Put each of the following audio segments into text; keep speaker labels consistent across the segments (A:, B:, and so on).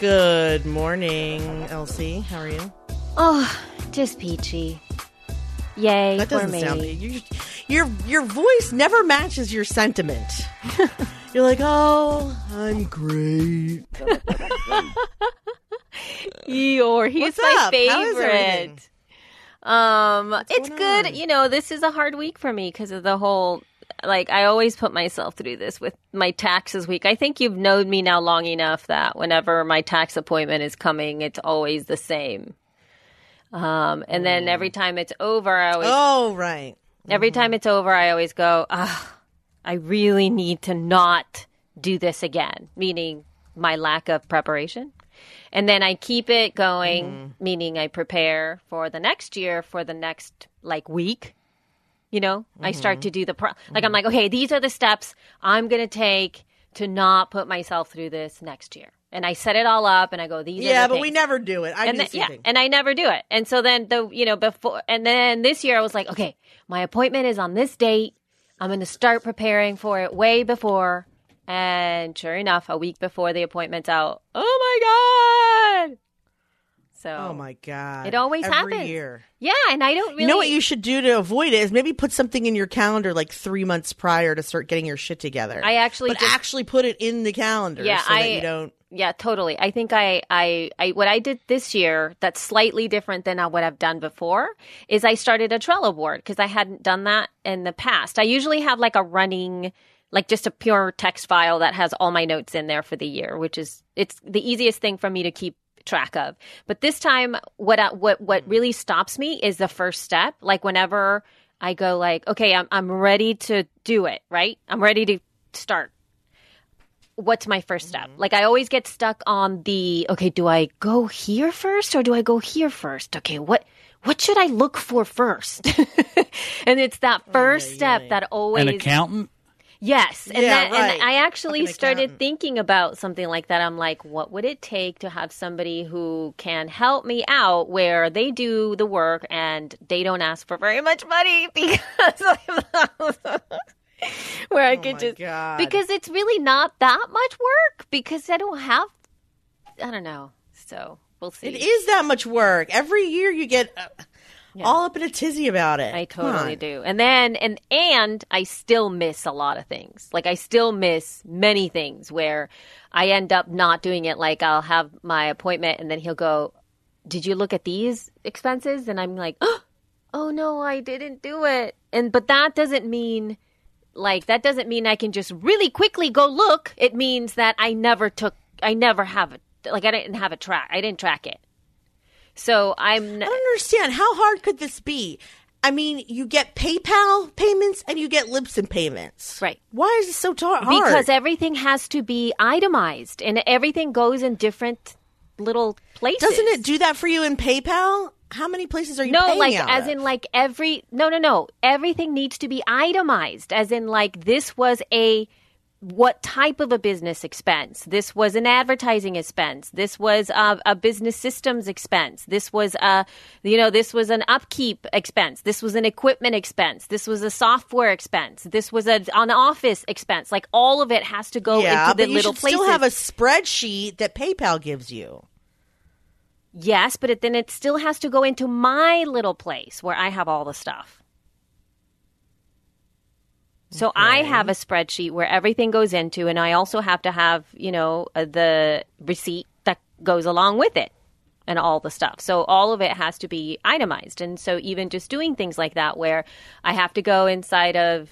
A: Good morning, Elsie. How are you?
B: Oh, just peachy. Yay
A: That
B: for
A: doesn't
B: me.
A: sound you, your your voice never matches your sentiment. You're like, oh, I'm great.
B: Eeyore, he's
A: What's
B: my
A: up? How is everything?
B: favorite. Um, it's good.
A: on?
B: You know, this is a hard week for me because of the whole. Like I always put myself through this with my taxes week. I think you've known me now long enough that whenever my tax appointment is coming, it's always the same. Um, and then every time it's over, I always
A: Oh, right.
B: Every time it's over, I always go, ah, I really need to not do this again, meaning my lack of preparation. And then I keep it going, meaning I prepare for the next year, for the next like week. You know, I start mm-hmm. to do the, pro- like, I'm mm-hmm. like, okay, these are the steps I'm going to take to not put myself through this next year. And I set it all up and I go, these are
A: Yeah,
B: the
A: but we never do it. I
B: and then, yeah, and I never do it. And so then the you know before and then this year I was like, okay, my appointment is on this date. I'm going to start preparing for it way before. And sure enough, a week before the appointment's out, oh my god! So
A: oh my god,
B: It always
A: Every
B: happens.
A: year.
B: yeah, and I don't really
A: You know what you should do to avoid it is maybe put something in your calendar like three months prior to start getting your shit together.
B: I actually
A: but
B: just-
A: actually put it in the calendar.
B: Yeah,
A: so that
B: I-
A: you don't.
B: Yeah, totally. I think I, I, I, what I did this year that's slightly different than what I've done before is I started a Trello board because I hadn't done that in the past. I usually have like a running, like just a pure text file that has all my notes in there for the year, which is, it's the easiest thing for me to keep track of. But this time, what, I, what, what really stops me is the first step. Like whenever I go like, okay, I'm, I'm ready to do it, right? I'm ready to start what's my first step? Like I always get stuck on the okay, do I go here first or do I go here first? Okay, what what should I look for first? and it's that first step that always
C: An accountant?
B: Yes, and
A: Yeah,
B: that,
A: right.
B: and I actually started thinking about something like that. I'm like, what would it take to have somebody who can help me out where they do the work and they don't ask for very much money because where I could just
A: God.
B: because it's really not that much work because I don't have I don't know. So we'll see.
A: It is that much work. Every year you get uh, all up in a tizzy about it.
B: I totally do. And then and and I still miss a lot of things. Like I still miss many things where I end up not doing it like I'll have my appointment and then he'll go, "Did you look at these expenses?" and I'm like, "Oh, oh no, I didn't do it." And but that doesn't mean like that doesn't mean I can just really quickly go look. It means that I never took I never have it like I didn't have a track. I didn't track it. So I'm
A: I don't understand. How hard could this be? I mean, you get PayPal payments and you get Libsyn payments.
B: Right.
A: Why is it so tar- hard?
B: because everything has to be itemized and everything goes in different little places.
A: doesn't it do that for you in PayPal? How many places are you
B: No, like as
A: of?
B: in like every no no no. Everything needs to be itemized as in like this was a what type of a business expense? This was an advertising expense. This was a, a business systems expense. This was a, you know, this was an upkeep expense. This was an equipment expense. This was a software expense. This was a, an office expense. Like all of it has to go
A: yeah,
B: into the
A: but you
B: little
A: should
B: places.
A: still have a spreadsheet that PayPal gives you.
B: Yes, but it, then it still has to go into my little place where I have all the stuff. So I have a spreadsheet where everything goes into, and I also have to have, you know, uh, the receipt that goes along with it and all the stuff. So all of it has to be itemized. And so even just doing things like that, where I have to go inside of,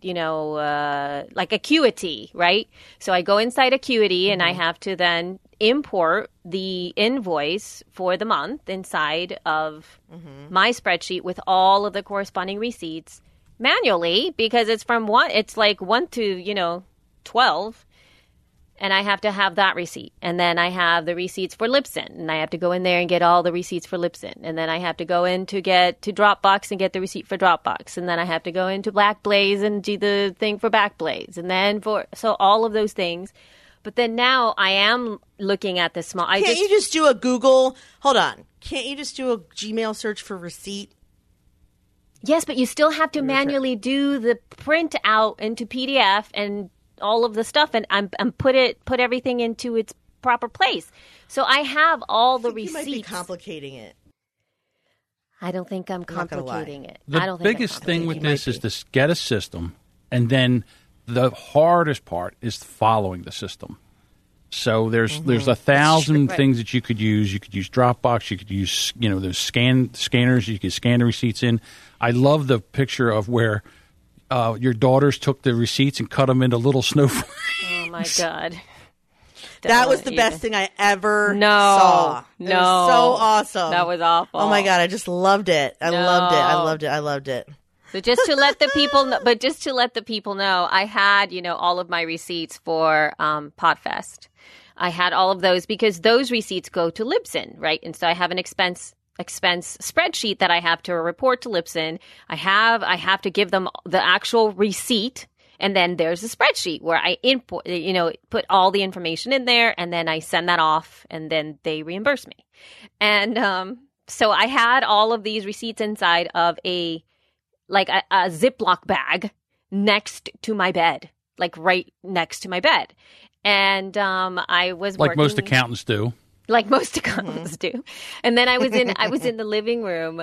B: you know, uh, like Acuity, right? So I go inside Acuity and I have to then import the invoice for the month inside of my spreadsheet with all of the corresponding receipts manually because it's from one. It's like one to you know twelve, and I have to have that receipt, and then I have the receipts for Libsyn, and I have to go in there and get all the receipts for Libsyn, and then I have to go in to get to Dropbox and get the receipt for Dropbox, and then I have to go into Backblaze and do the thing for Backblaze, and then for so all of those things. But then now I am looking at the small. I
A: Can't
B: just
A: you just do a Google? Hold on. Can't you just do a Gmail search for receipt?
B: Yes, but you still have to manually do the print out into PDF and all of the stuff, and and, and put it put everything into its proper place. So I have all the
A: I think you might be
B: receipts.
A: complicating it.
B: I don't think I'm
A: not gonna
B: complicating it.
C: The
B: I don't think
C: biggest thing with
A: you might
C: this is to get a system, and then the hardest part is following the system. So there's mm-hmm. there's a thousand
B: Right.
C: things that you could use. You could use Dropbox. You could use you know those scan scanners. You could scan the receipts in. I love the picture of where uh, your daughters took the receipts and cut them into little snowflakes.
B: Oh my god.
A: That was the
B: Don't
A: best thing I ever
B: No,
A: saw. It
B: no.
A: was so awesome.
B: That was awful.
A: Oh my god, I just loved it. I loved it. I loved it. I loved it.
B: So just to let the people know, but just to let the people know, I had, you know, all of my receipts for um, Podfest. I had all of those because those receipts go to Libsyn, right? And so I have an expense expense spreadsheet that I have to report to Libsyn. I have I have to give them the actual receipt and then there's a spreadsheet where I input, you know, put all the information in there and then I send that off and then they reimburse me. And um, so I had all of these receipts inside of a like a, a Ziploc bag next to my bed, like right next to my bed. And um, I was
C: like most accountants do.
B: Like most accountants mm-hmm. do. And then I was in I was in the living room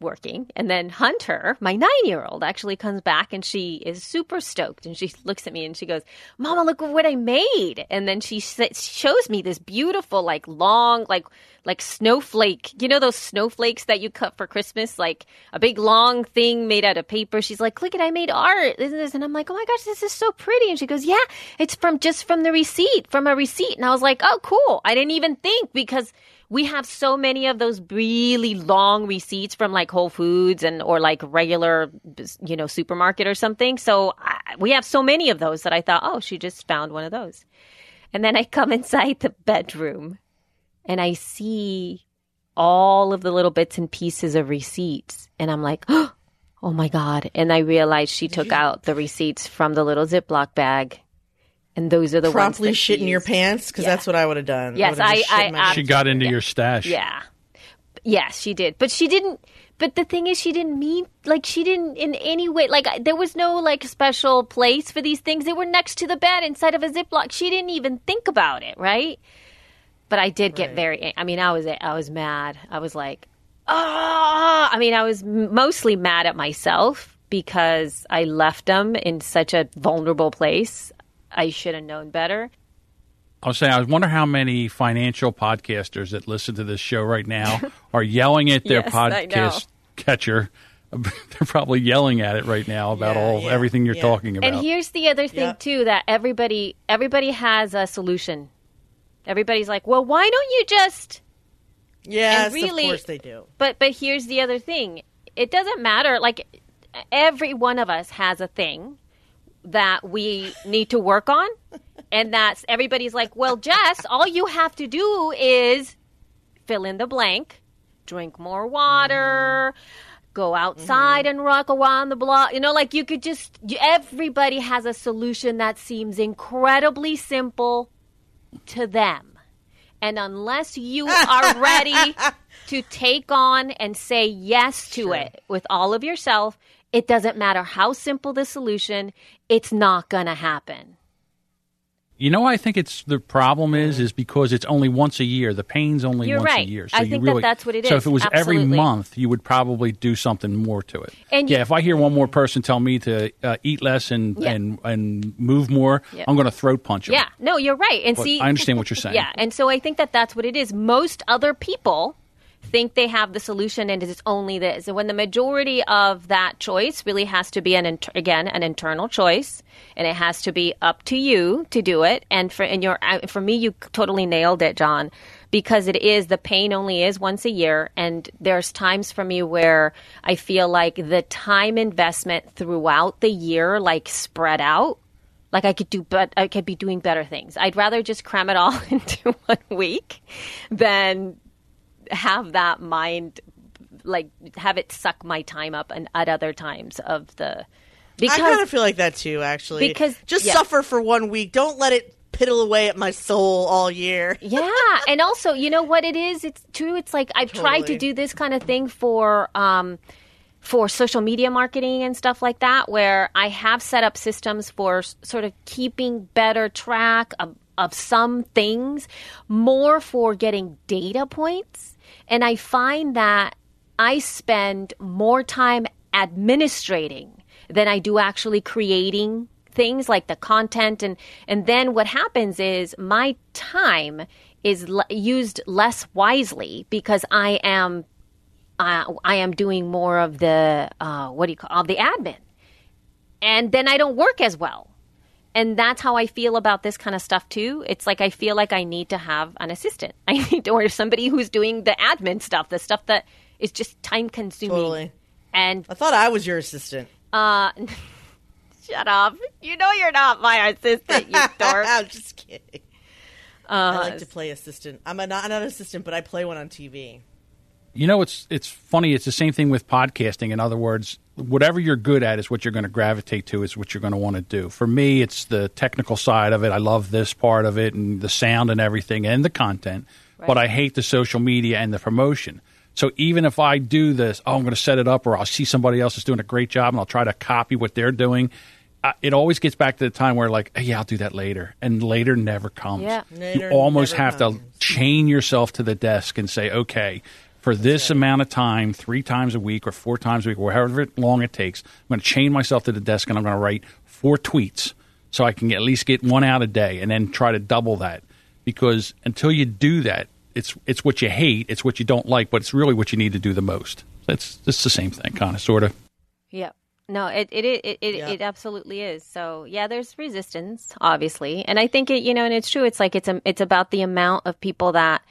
B: working and then Hunter, my 9-year-old actually comes back and she is super stoked and she looks at me and she goes, "Mama, look what I made." And then she shows me this beautiful like long like like snowflake. You know those snowflakes that you cut for Christmas like a big long thing made out of paper. She's like, "Look at I made art." Isn't this? And I'm like, "Oh my gosh, this is so pretty." And she goes, "Yeah, it's from just from the receipt, from a receipt." And I was like, "Oh, cool." I didn't even think because we have so many of those really long receipts from like Whole Foods and or like regular you know supermarket or something. So I, we have so many of those that I thought, "Oh, she just found one of those." And then I come inside the bedroom and I see all of the little bits and pieces of receipts and I'm like, "Oh my god." And I realized she took out the receipts from the little Ziploc bag. And those are the
A: Promptly
B: ones that
A: shit in your pants because
B: Yeah.
A: that's what I would have done.
B: Yes,
A: would've
B: I- I
C: She got into your stash.
B: Yeah. Yes, she did. But she didn't. But the thing is, she didn't mean like she didn't in any way like there was no like special place for these things. They were next to the bed inside of a ziploc. She didn't even think about it, right? But I did get very. I mean, I was I was mad. I was like, ah. I mean, I was mostly mad at myself because I left them in such a vulnerable place. I should have known better.
C: I was saying, I wonder how many financial podcasters that listen to this show right now are yelling at their
B: Yes,
C: podcast catcher. They're probably yelling at it right now about
A: Yeah,
C: all
A: yeah,
C: everything you're
A: yeah.
C: talking about.
B: And here's the other thing
A: Yep.
B: too that everybody everybody has a solution. Everybody's like, "Well, why don't you just
A: Yes,
B: and really-
A: of course they do.
B: But but here's the other thing. It doesn't matter like every one of us has a thing that we need to work on and that's everybody's like, "Well, Jess, all you have to do is fill in the blank, drink more water, mm-hmm. go outside mm-hmm. and rock around the block. You know, like you could just, everybody has a solution that seems incredibly simple to them. And unless you are ready to take on and say yes to it with all of yourself, it doesn't matter how simple the solution, it's not going to happen.
C: You know, I think it's the problem is is because it's only once a year. The pain's only
B: You're
C: once
B: right.
C: a year. So
B: I think that that's what it
C: So
B: is.
C: if it was every month, you would probably do something more to it.
B: And
C: yeah,
B: you-
C: if I hear one more person tell me to uh, eat less and
B: Yeah.
C: and and move more,
B: Yeah.
C: I'm going to throat punch them.
B: Yeah, no, you're right. And
C: But
B: see,
C: I understand what you're saying.
B: Yeah, and so I think that that's what it is. Most other people think they have the solution, and it's only this. And when the majority of that choice really has to be an again an internal choice, and it has to be up to you to do it. And for and your uh, for me, you totally nailed it, John. because it is the pain only is once a year and there's times for me where I feel like the time investment throughout the year like spread out like I could do but I could be doing better things. I'd rather just cram it all into one week than have that mind like have it suck my time up and at other times of the because
A: I kind of feel like that too, actually.
B: Because-
A: just
B: yeah.
A: suffer for one week. Don't let it piddle away at my soul all year.
B: yeah and also you know what it is it's true it's like i've tried to do this kind of thing for um for social media marketing and stuff like that where i have set up systems for s- sort of keeping better track of, of some things more for getting data points. And i find that i spend more time administrating than I do actually creating things like the content. And and then what happens is my time is used less wisely because I am uh, I am doing more of the uh, what do you call of the admin. And then I don't work as well and that's how I feel about this kind of stuff too. It's like I feel like I need to have an assistant. I need or somebody who's doing the admin stuff, the stuff that is just time consuming.
A: Totally.
B: And
A: I thought I was your assistant.
B: uh, shut up! You know you're not my assistant, you dork.
A: I'm just kidding. I
B: Uh,
A: like to play assistant. I'm a, not not an assistant, but I play one on TV.
C: You know, it's it's funny. It's the same thing with podcasting. In other words, whatever you're good at is what you're going to gravitate to. Is what you're going to want to do. For me, it's the technical side of it. I love this part of it and the sound and everything and the content. But I hate the social media and the promotion. So even if I do this, oh, I'm going to set it up, or I'll see somebody else is doing a great job, and I'll try to copy what they're doing. Uh, it always gets back to the time where, like, hey, yeah, I'll do that later, and later never comes.
B: Yeah.
A: Later
C: you almost have
A: comes.
C: to chain yourself to the desk and say, okay, for this amount of time, three times a week or four times a week, or however long it takes, I'm going to chain myself to the desk and I'm going to write four tweets so I can at least get one out a day and then try to double that. Because until you do that, it's it's what you hate, it's what you don't like, but it's really what you need to do the most. It's it's the same thing, kind of, sort of.
B: Yeah. No, it it it it,
A: Yeah.
B: it absolutely is. So yeah, there's resistance, obviously, and I think it. You know, and it's true. It's like it's a, it's about the amount of people that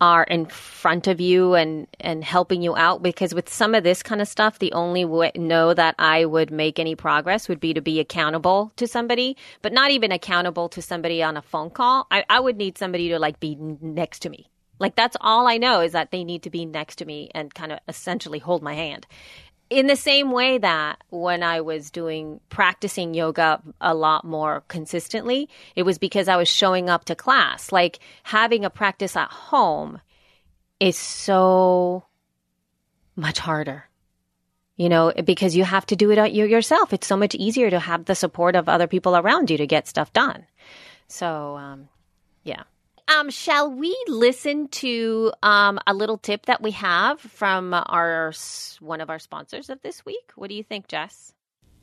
B: are in front of you and and helping you out. Because with some of this kind of stuff, the only way know that I would make any progress would be to be accountable to somebody, but not even accountable to somebody on a phone call. I, I would need somebody to like be next to me. Like that's all I know is that they need to be next to me and kind of essentially hold my hand in the same way that when I was doing practicing yoga a lot more consistently, it was because I was showing up to class. Like having a practice at home is so much harder. You know, because you have to do it you- yourself. It's so much easier to have the support of other people around you to get stuff done. So, um, yeah. Um, shall we listen to um, a little tip that we have from our one of our sponsors of this week? What do you think, Jess?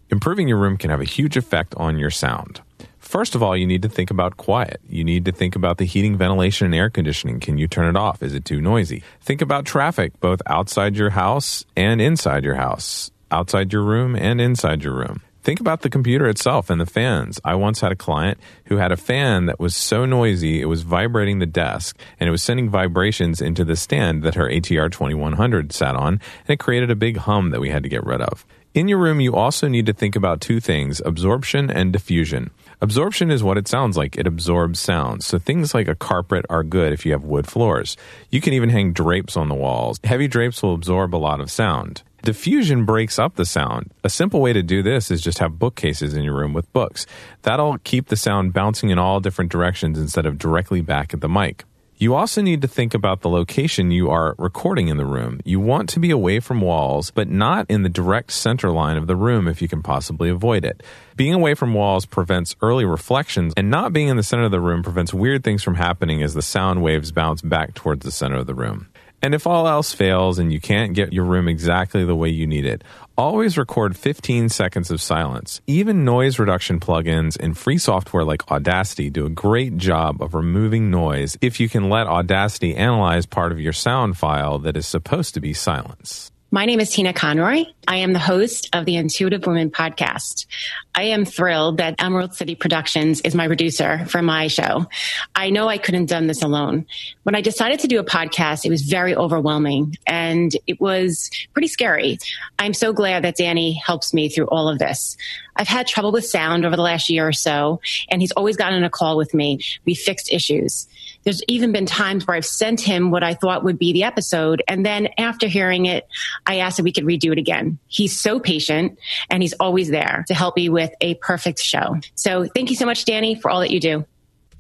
D: Improving your room can have a huge effect on your sound. First of all, you need to think about quiet. You need to think about the heating, ventilation, and air conditioning. Can you turn it off? Is it too noisy? Think about traffic, both outside your house and inside your house, outside your room and inside your room. Think about the computer itself and the fans. I once had a client who had a fan that was so noisy it was vibrating the desk and it was sending vibrations into the stand that her ATR 2100 sat on, and it created a big hum that we had to get rid of. In your room, you also need to think about two things absorption and diffusion. Absorption is what it sounds like. It absorbs sound. So things like a carpet are good if you have wood floors. You can even hang drapes on the walls. Heavy drapes will absorb a lot of sound. Diffusion breaks up the sound. A simple way to do this is just have bookcases in your room with books. That'll keep the sound bouncing in all different directions instead of directly back at the mic. You also need to think about the location you are recording in the room. You want to be away from walls, but not in the direct center line of the room if you can possibly avoid it. Being away from walls prevents early reflections, and not being in the center of the room prevents weird things from happening as the sound waves bounce back towards the center of the room. And if all else fails and you can't get your room exactly the way you need it, always record 15 seconds of silence. Even noise reduction plugins and free software like Audacity do a great job of removing noise if you can let Audacity analyze part of your sound file that is supposed to be silence.
E: My name is Tina Conroy. I am the host of the Intuitive Women podcast. I am thrilled that Emerald City Productions is my producer for my show. I know I couldn't have done this alone. When I decided to do a podcast, it was very overwhelming and it was pretty scary. I'm so glad that Danny helps me through all of this. I've had trouble with sound over the last year or so, and he's always gotten on a call with me. We fixed issues. There's even been times where I've sent him what I thought would be the episode. And then after hearing it, I asked if we could redo it again. He's so patient and he's always there to help me with a perfect show. So thank you so much, Danny, for all that you do.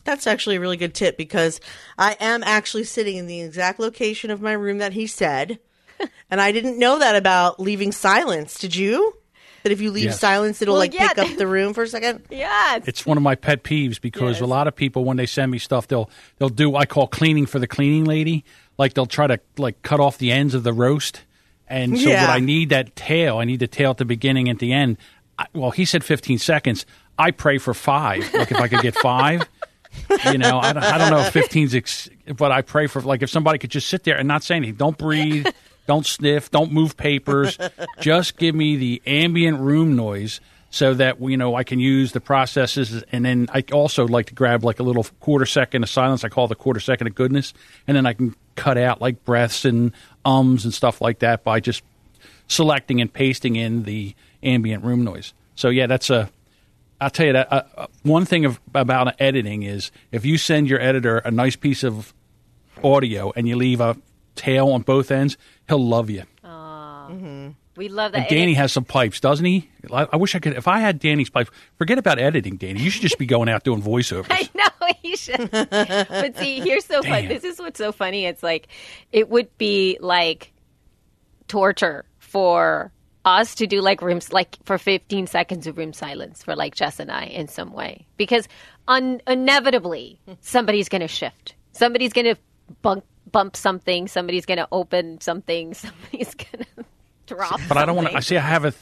A: That's actually a really good tip because I am actually sitting in the exact location of my room that he said. and I didn't know that about leaving silence. Did you? That if you leave
C: Yes.
A: silence, it'll
B: Well,
A: like
B: yeah.
A: pick up the room for a second?
B: Yeah,
C: It's one of my pet peeves because
B: Yes.
C: a lot of people when they send me stuff they'll they'll do what I call cleaning for the cleaning lady. Like they'll try to like cut off the ends of the roast. And so
A: Yeah.
C: what I need that tail, I need the tail at the beginning and at the end. I, well, he said 15 seconds. I pray for 5. Like if I could get 5, you know, I don't, I don't know if 15's ex- but I pray for like if somebody could just sit there and not say anything. Don't breathe, don't sniff, don't move papers. just give me the ambient room noise so that you know I can use the processes and then I also like to grab like a little quarter second of silence I call it the quarter second of goodness and then I can cut out like breaths and ums and stuff like that by just selecting and pasting in the ambient room noise. So yeah, that's a I'll tell you that uh, uh, one thing of, about editing is if you send your editor a nice piece of audio and you leave a tail on both ends, he'll love you. Mm-hmm.
B: we love that.
C: And Danny has some pipes, doesn't he? I, I wish I could. If I had Danny's pipes, forget about editing, Danny. You should just be going out doing voiceovers.
B: I know you should. but see, here's so funny. This is what's so funny. It's like it would be like torture for us to do like rooms like for 15 seconds of room silence for like Jess and I in some way because un- inevitably somebody's going to shift. Somebody's going to bump bump something. Somebody's going to open something. Somebody's going to drop.
C: But I don't want to. I
B: something.
C: see. I have a.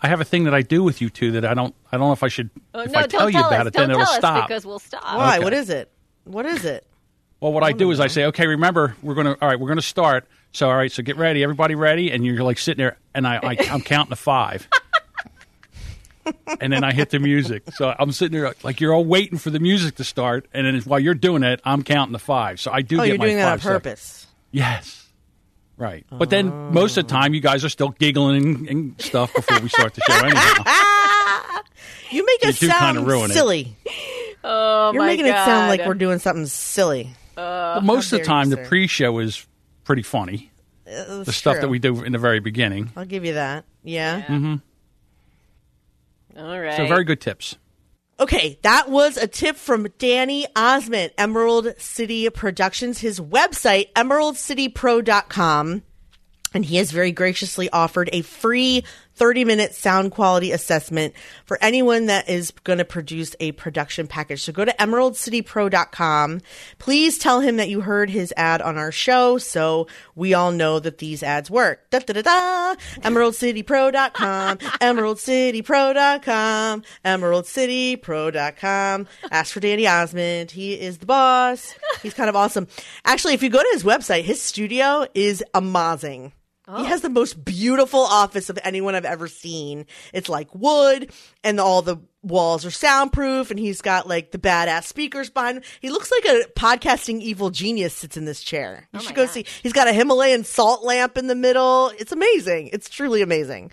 C: I have a thing that I do with you two that I don't. I don't know if I should.
B: Oh,
C: if
B: no,
C: I
B: don't
C: tell you
B: tell
C: about
B: us.
C: it,
B: don't
C: then it'll stop.
B: because we'll stop.
A: Why?
C: Okay.
A: What is it? What is it?
C: Well, what I do is I say, okay, remember, we're going to, all right, we're going to start. So, all right, so get ready. Everybody ready? And you're like sitting there, and I, I, I'm counting to five. And then I hit the music. So I'm sitting there like you're all waiting for the music to start. And then while you're doing it, I'm counting the five. So I do
A: Oh,
C: get
A: you're
C: my
A: doing that on
C: seconds.
A: purpose.
C: Yes. Right. But then most of the time, you guys are still giggling and, and stuff before we start the show anyhow.
A: You make
C: You
A: it
C: do kinda
A: sound
C: ruin it.
A: silly.
B: Oh
A: You're
B: my
A: making it sound like we're doing something silly.
C: But most of the time,
A: you,
C: the pre show is pretty funny.
A: Uh,
C: The stuff that we do in the very beginning.
A: I'll give you that. Yeah.
B: All right.
C: So, very good tips.
A: Okay, that was a tip from Danny Ozment, Emerald City Productions, his website, emeraldcitypro.com. And he has very graciously offered a free 30 minute sound quality assessment for anyone that is going to produce a production package. So go to emeraldcitypro.com. Please tell him that you heard his ad on our show so we all know that these ads work. Da da da da. Emeraldcitypro.com. Emeraldcitypro.com. Emeraldcitypro.com. Ask for Danny Ozment. He is the boss. He's kind of awesome. Actually, if you go to his website, his studio is amazing. He has the most beautiful office of anyone I've ever seen. It's like wood and all the walls are soundproof and he's got like the badass speakers behind him. He looks like a podcasting evil genius sits in this chair. You should go see. He's got a Himalayan salt lamp in the middle. It's amazing. It's truly amazing.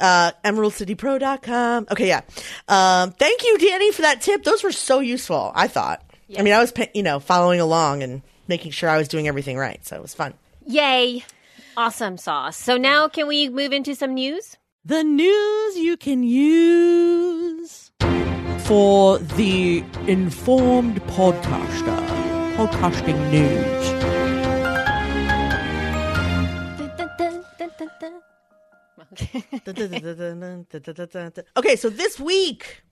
A: Uh, emeraldcitypro.com. Okay. Yeah. Um, thank you, Danny, for that tip. Those were so useful. I thought. I mean, I was, you know, following along and making sure I was doing everything right. So it was fun.
B: Yay. Awesome sauce. So now can we move into some news?
A: the news you can use for the informed podcaster. Podcasting news. Okay, so this week,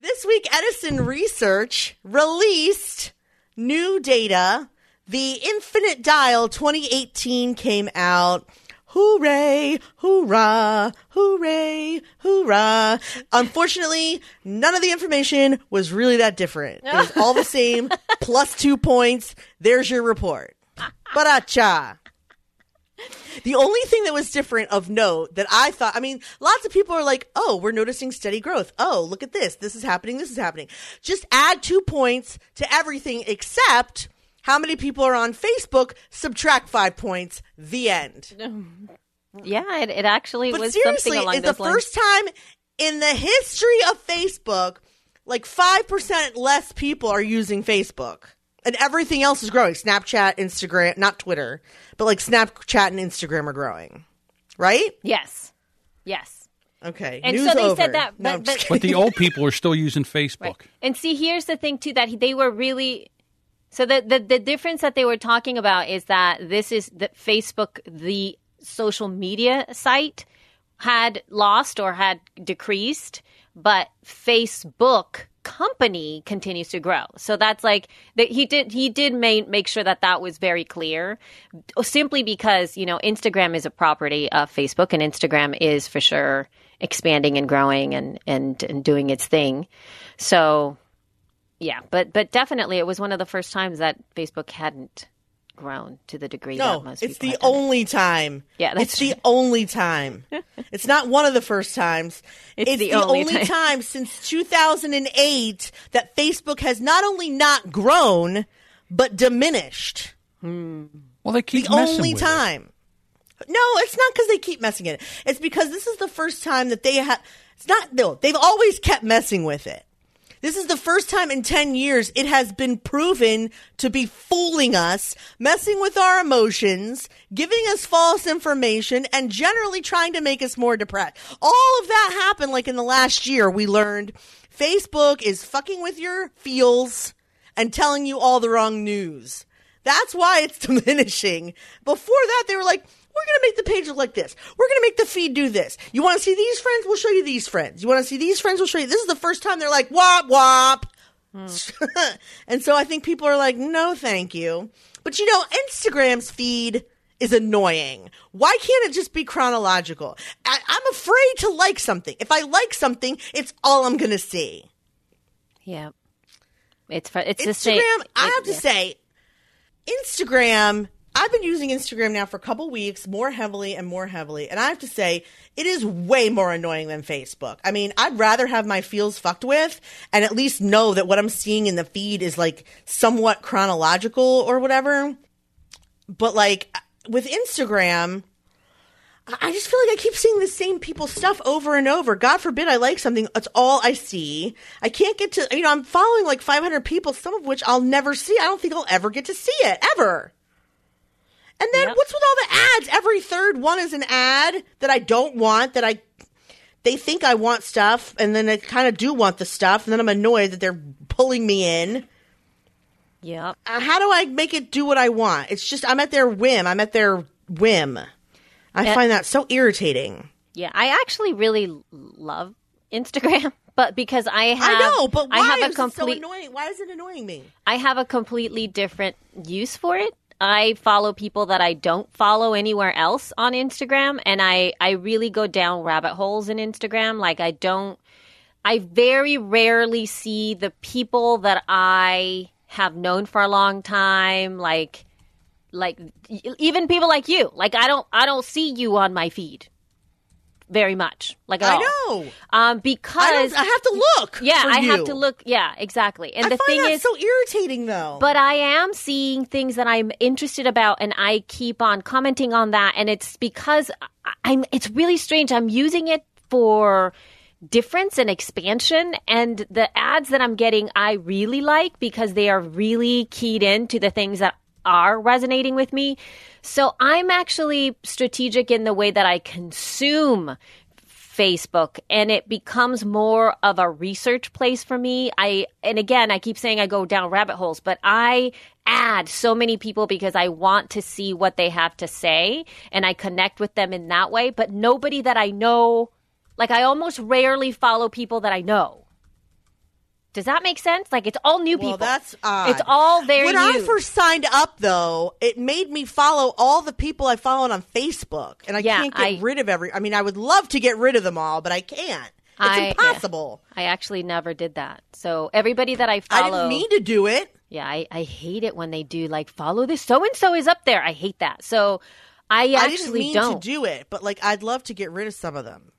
A: this week, Edison Research released new data. The Infinite Dial 2018 came out. Hooray, hoorah, hooray, hoorah. Unfortunately, none of the information was really that different. It was all the same, plus two points. There's your report. Baracha. The only thing that was different of note that I thought, I mean, lots of people are like, oh, we're noticing steady growth. Oh, look at this. This is happening. This is happening. Just add two points to everything except how many people are on Facebook, subtract five points, the end.
B: Yeah, it, it actually
A: But
B: was
A: seriously,
B: something along
A: it's the
B: lines.
A: first time in the history of Facebook, like 5% less people are using Facebook. And everything else is growing. Snapchat, Instagram, not Twitter, but like Snapchat and Instagram are growing. Right?
B: Yes, yes.
A: Okay.
B: And
A: news
B: so they
A: over.
B: said that, but-
A: I'm
B: but-
C: But the old people are still using Facebook.
B: Right. And see, here's the thing too that they were really so the, the the difference that they were talking about is that this is that Facebook, the social media site, had lost or had decreased, but Facebook company continues to grow. So that's like that he did he did make make sure that that was very clear simply because, you know, Instagram is a property of Facebook and Instagram is for sure expanding and growing and and, and doing its thing. So yeah, but but definitely it was one of the first times that Facebook hadn't grown to the degree
A: No,
B: that most
A: it's
B: people
A: the
B: had done it.
A: only time.
B: Yeah, that's
A: it's the only time. it's not one of the first times.
B: It's
A: It's,
B: the
A: the,
B: only
A: only,
B: time.
A: time. since 2008 that Facebook has not only not grown but diminished. Hmm.
C: Well, they keep
A: the
C: messing
A: only
C: with it.
A: The only time. No, it's not because they keep messing with it. It's because this is the first time that they have. It's not. No, they've always kept messing with it. This is the first time in 10 years it has been proven to be fooling us, messing with our emotions, giving us false information, and generally trying to make us more depressed. All of that happened like in the last year. We learned Facebook is fucking with your feels and telling you all the wrong news. That's why it's diminishing. Before that, they were like, we're going to make the page look like this. We're going to make the feed do this. You want to see these friends? We'll show you these friends. You want to see these friends? We'll show you. This is the first time they're like, wop, wop. and so I think people are like, no, thank you. But you know, Instagram's feed is annoying. Why can't it just be chronological? I- I'm afraid to like something. If I like something, it's all I'm going to see.
B: Yeah. It's for, it's the same.
A: Instagram, I
B: it-
A: have to
B: yeah.
A: say, Instagram, I've been using Instagram now for a couple weeks more heavily and more heavily. And I have to say, it is way more annoying than Facebook. I mean, I'd rather have my feels fucked with and at least know that what I'm seeing in the feed is like somewhat chronological or whatever. But like with Instagram, I just feel like I keep seeing the same people's stuff over and over. God forbid I like something. That's all I see. I can't get to, you know, I'm following like 500 people, some of which I'll never see. I don't think I'll ever get to see it, ever. And then
B: Yep.
A: what's with all the ads? Every third one is an ad that I don't want, that I, they think I want stuff, and then I kind of do want the stuff, and then I'm annoyed that they're pulling me in.
B: Yep.
A: Uh, how do I make it do what I want? It's just, I'm at their whim. I'm at their whim. I
B: Yeah.
A: find that so irritating.
B: Yeah, I actually really love Instagram, but because I have
A: I know, but why
B: I have
A: is
B: a
A: it so annoying? Why is it annoying me?
B: I have a completely different use for it. I follow people that I don't follow anywhere else on Instagram and I I really go down rabbit holes in Instagram. Like I don't I very rarely see the people that I have known for a long time like like even people like you. Like I don't I don't see you on my feed very much like
A: I
B: all.
A: know.
B: um because
A: I, I have to look.
B: yeah I have to look yeah exactly and
A: I
B: the thing is
A: so irritating, though.
B: but I am seeing things that I'm interested about, and I keep on commenting on that. And it's because I'm. It's really strange. I'm using it for difference and expansion, and the ads that I'm getting, I really like because they are really keyed into the things that are resonating with me. So I'm actually strategic in the way that I consume Facebook and it becomes more of a research place for me. I and again, I keep saying I go down rabbit holes, but I add so many people because I want to see what they have to say and I connect with them in that way, but nobody that I know like I almost rarely follow people that I know. Does that make sense? Like it's all new
A: well,
B: people.
A: that's odd.
B: It's all very
A: When
B: new.
A: I first signed up, though, it made me follow all the people I followed on Facebook, and I
B: Yeah,
A: can't get
B: I-
A: rid of every. I mean, I would love to get rid of them all, but I can't. It's
B: I- yeah.
A: impossible.
B: I actually never did that. So everybody that I follow, I
A: didn't mean to do it.
B: Yeah, I, I hate it when they do like follow this so and so is up there. I hate that. So I
A: I
B: actually
A: mean
B: don't.
A: to do it, but like I'd love to get rid of some of them.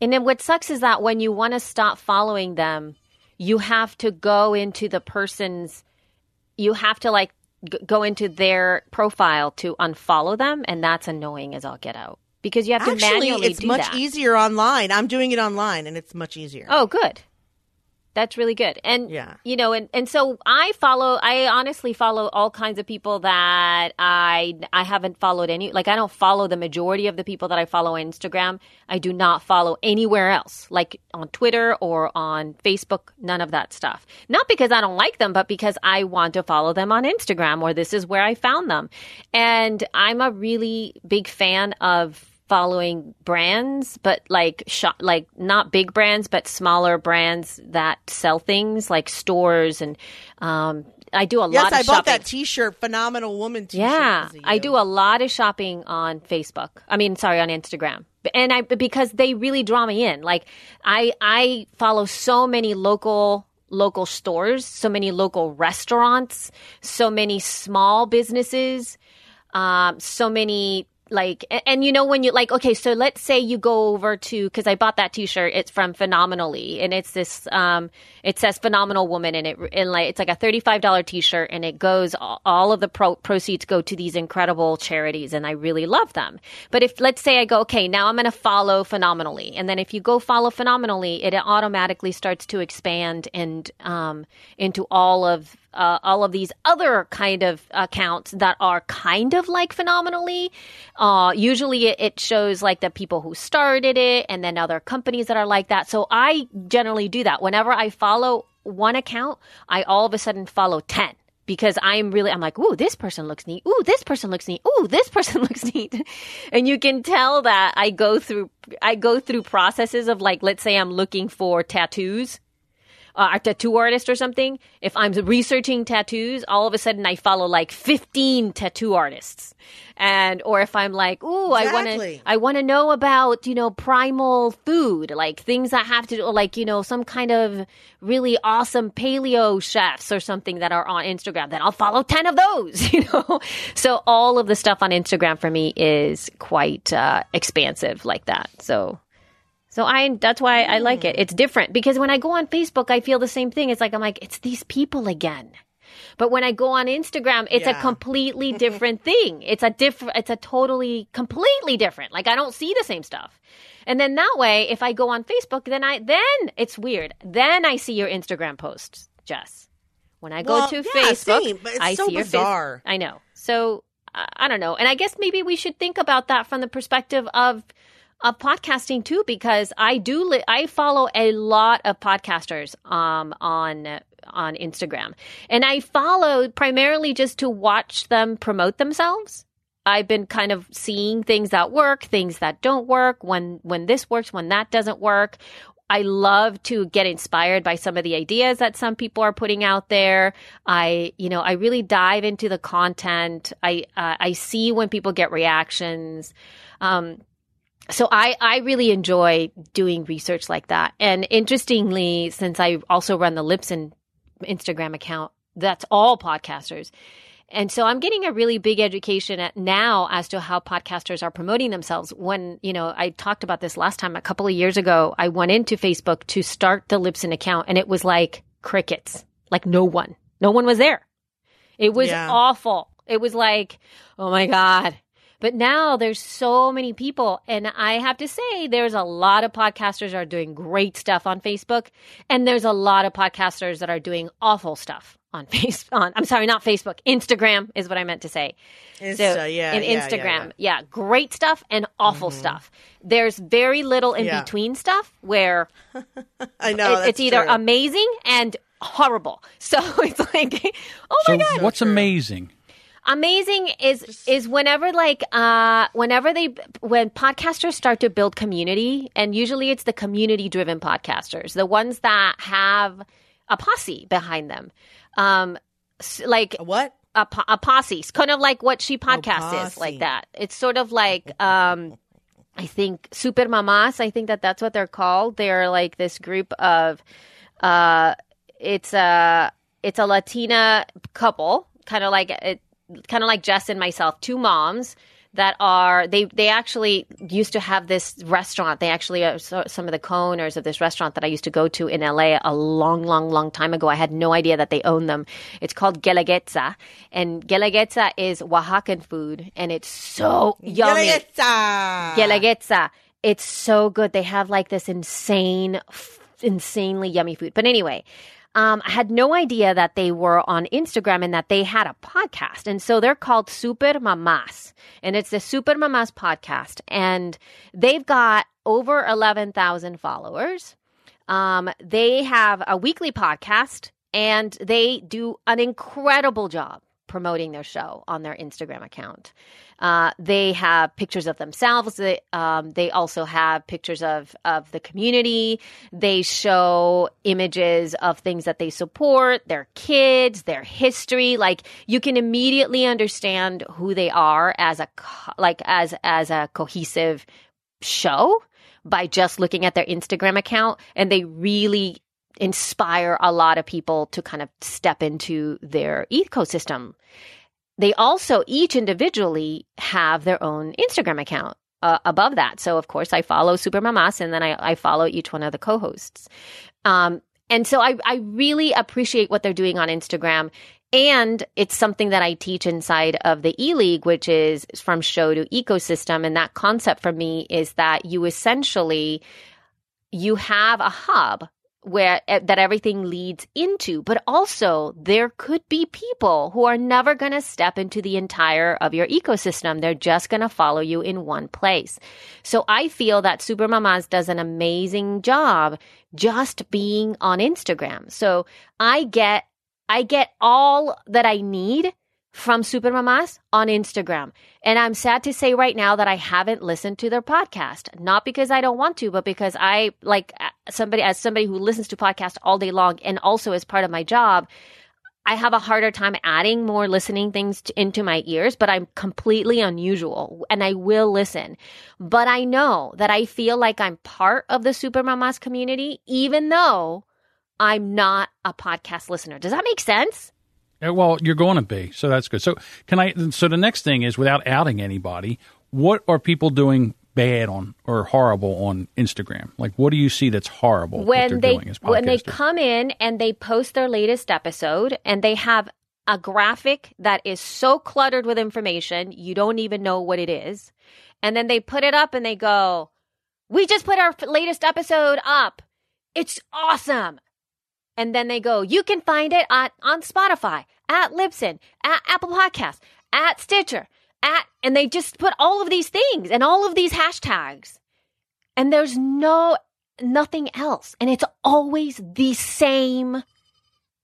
B: And then what sucks is that when you want to stop following them, you have to go into the person's, you have to like g- go into their profile to unfollow them, and that's annoying as all get out because you have to
A: Actually,
B: manually
A: it's
B: do
A: much
B: that.
A: easier online. I'm doing it online, and it's much easier.
B: Oh, good. That's really good. And
A: Yeah.
B: you know, and, and so I follow I honestly follow all kinds of people that I I haven't followed any like I don't follow the majority of the people that I follow on Instagram. I do not follow anywhere else, like on Twitter or on Facebook, none of that stuff. Not because I don't like them, but because I want to follow them on Instagram or this is where I found them. And I'm a really big fan of following brands, but like shop, like not big brands, but smaller brands that sell things like stores and um, I do a
A: yes,
B: lot
A: I
B: of
A: bought
B: shopping.
A: that T-shirt, phenomenal woman T-shirt.
B: Yeah, I do a lot of shopping on Facebook. I mean, sorry, on Instagram. And I because they really draw me in. Like I I follow so many local local stores, so many local restaurants, so many small businesses, um, so many like and, and you know when you like okay so let's say you go over to because i bought that t-shirt it's from phenomenally and it's this um it says phenomenal woman and it and like it's like a $35 t-shirt and it goes all of the pro- proceeds go to these incredible charities and i really love them. But if let's say i go okay now i'm going to follow phenomenally and then if you go follow phenomenally it automatically starts to expand and um into all of uh, all of these other kind of accounts that are kind of like phenomenally. Uh, usually it, it shows like the people who started it and then other companies that are like that. So I generally do that. Whenever I follow one account, I all of a sudden follow 10 because I'm really, I'm like, ooh, this person looks neat. Ooh, this person looks neat. Ooh, this person looks neat. And you can tell that I go through, I go through processes of like, let's say I'm looking for tattoos uh, a tattoo artist or something, if I'm researching tattoos, all of a sudden I follow like 15 tattoo artists. And, or if I'm like, ooh, I want to, I want to know about, you know, primal food, like things that have to do, like, you know, some kind of really awesome paleo chefs or something that are on Instagram, then I'll follow 10 of those, you know? So all of the stuff on Instagram for me is quite, uh, expansive like that. So, so I that's why I like it. It's mm. different because when I go on Facebook, I feel the same thing. It's like I'm like it's these people again. But when I go on Instagram, it's a completely different thing. It's a different it's a totally completely different. Like I don't see the same stuff. And then that way, if I go on Facebook, then I then it's weird. Then I see your Instagram posts, Jess. When I go
A: Well,
B: to
A: yeah,
B: Facebook,
A: same, but it's
B: I
A: so
B: see your face- I know. So I don't know. And I guess maybe we should think about that from the perspective of of podcasting too, because I do li- I follow a lot of podcasters um, on on Instagram, and I follow primarily just to watch them promote themselves. I've been kind of seeing things that work, things that don't work, when when this works, when that doesn't work. I love to get inspired by some of the ideas that some people are putting out there. I, you know, I really dive into the content. I uh, I see when people get reactions. Um, so I, I really enjoy doing research like that. And interestingly, since I also run the Libsyn Instagram account, that's all podcasters. And so I'm getting a really big education at now as to how podcasters are promoting themselves. When, you know, I talked about this last time a couple of years ago, I went into Facebook to start the Libsyn account and it was like crickets, like no one, no one was there. It was
A: Yeah.
B: awful. It was like, oh my God. But now there's so many people, and I have to say, there's a lot of podcasters are doing great stuff on Facebook, and there's a lot of podcasters that are doing awful stuff on Facebook. On I'm sorry, not Facebook, Instagram is what I meant to say.
A: Insta,
B: so
A: yeah,
B: in
A: yeah, yeah,
B: Instagram,
A: yeah.
B: great stuff and awful mm-hmm. stuff. There's very little in
A: Yeah.
B: between stuff where
A: I know
B: it- it's either
A: true.
B: amazing and horrible. So it's like, oh my
C: so
B: god,
C: what's
A: true.
C: amazing?
B: Amazing is is whenever like uh whenever they when podcasters start to build community and usually it's the community driven podcasters the ones that have a posse behind them. Um like
A: what?
B: a, po- a posse. It's kind of like what she podcast is like that. It's sort of like um i think super mamas i think that that's what they're called. They're like this group of uh it's a it's a latina couple kind of like it kind of like jess and myself two moms that are they they actually used to have this restaurant. They actually are so, some of the co-owners of this restaurant that I used to go to in LA a long, long, long time ago. I had no idea that they own them. It's called Guelaguetza, and Guelaguetza is Oaxacan food, and it's so yummy.
A: Guelaguetza.
B: Guelaguetza. It's so good. They have like this insane, f- insanely yummy food. But anyway, um, I had no idea that they were on Instagram and that they had a podcast. And so they're called Super Mamas. And it's the Super Mamas podcast. And they've got over 11,000 followers. Um, they have a weekly podcast and they do an incredible job promoting their show on their Instagram account. Uh, they have pictures of themselves. They, um, they also have pictures of, of the community. They show images of things that they support, their kids, their history. Like you can immediately understand who they are as a like as as a cohesive show by just looking at their Instagram account, and they really inspire a lot of people to kind of step into their ecosystem. They also each individually have their own Instagram account uh, above that. So, of course, I follow Super Mamas and then I, I follow each one of the co hosts. Um, and so I, I really appreciate what they're doing on Instagram. And it's something that I teach inside of the E League, which is from show to ecosystem. And that concept for me is that you essentially you have a hub where eh, that everything leads into but also there could be people who are never going to step into the entire of your ecosystem. They're just going to follow you in one place. So i feel that super mamas does an amazing job just being on instagram. So i get i get all that i need from Supermamas on Instagram. And I'm sad to say right now that I haven't listened to their podcast. Not because I don't want to, but because I like uh, somebody as somebody who listens to podcasts all day long and also as part of my job, I have a harder time adding more listening things to, into my ears, but I'm completely unusual and I will listen. But I know that I feel like I'm part of the Supermamas community, even though I'm not a podcast listener. Does that make sense?
C: Uh, Well, you're going to be, so that's good. So, can I? So, the next thing is, without outing anybody, what are people doing bad on or horrible on Instagram? Like, what do you see that's horrible?
B: when they when they come in and they post their latest episode and they have a graphic that is so cluttered with information you don't even know what it is and then they put it up and they go we just put our latest episode up it's awesome and then they go you can find it on, on spotify at libsyn at apple Podcasts, at stitcher at and they just put all of these things and all of these hashtags and there's no nothing else and it's always the same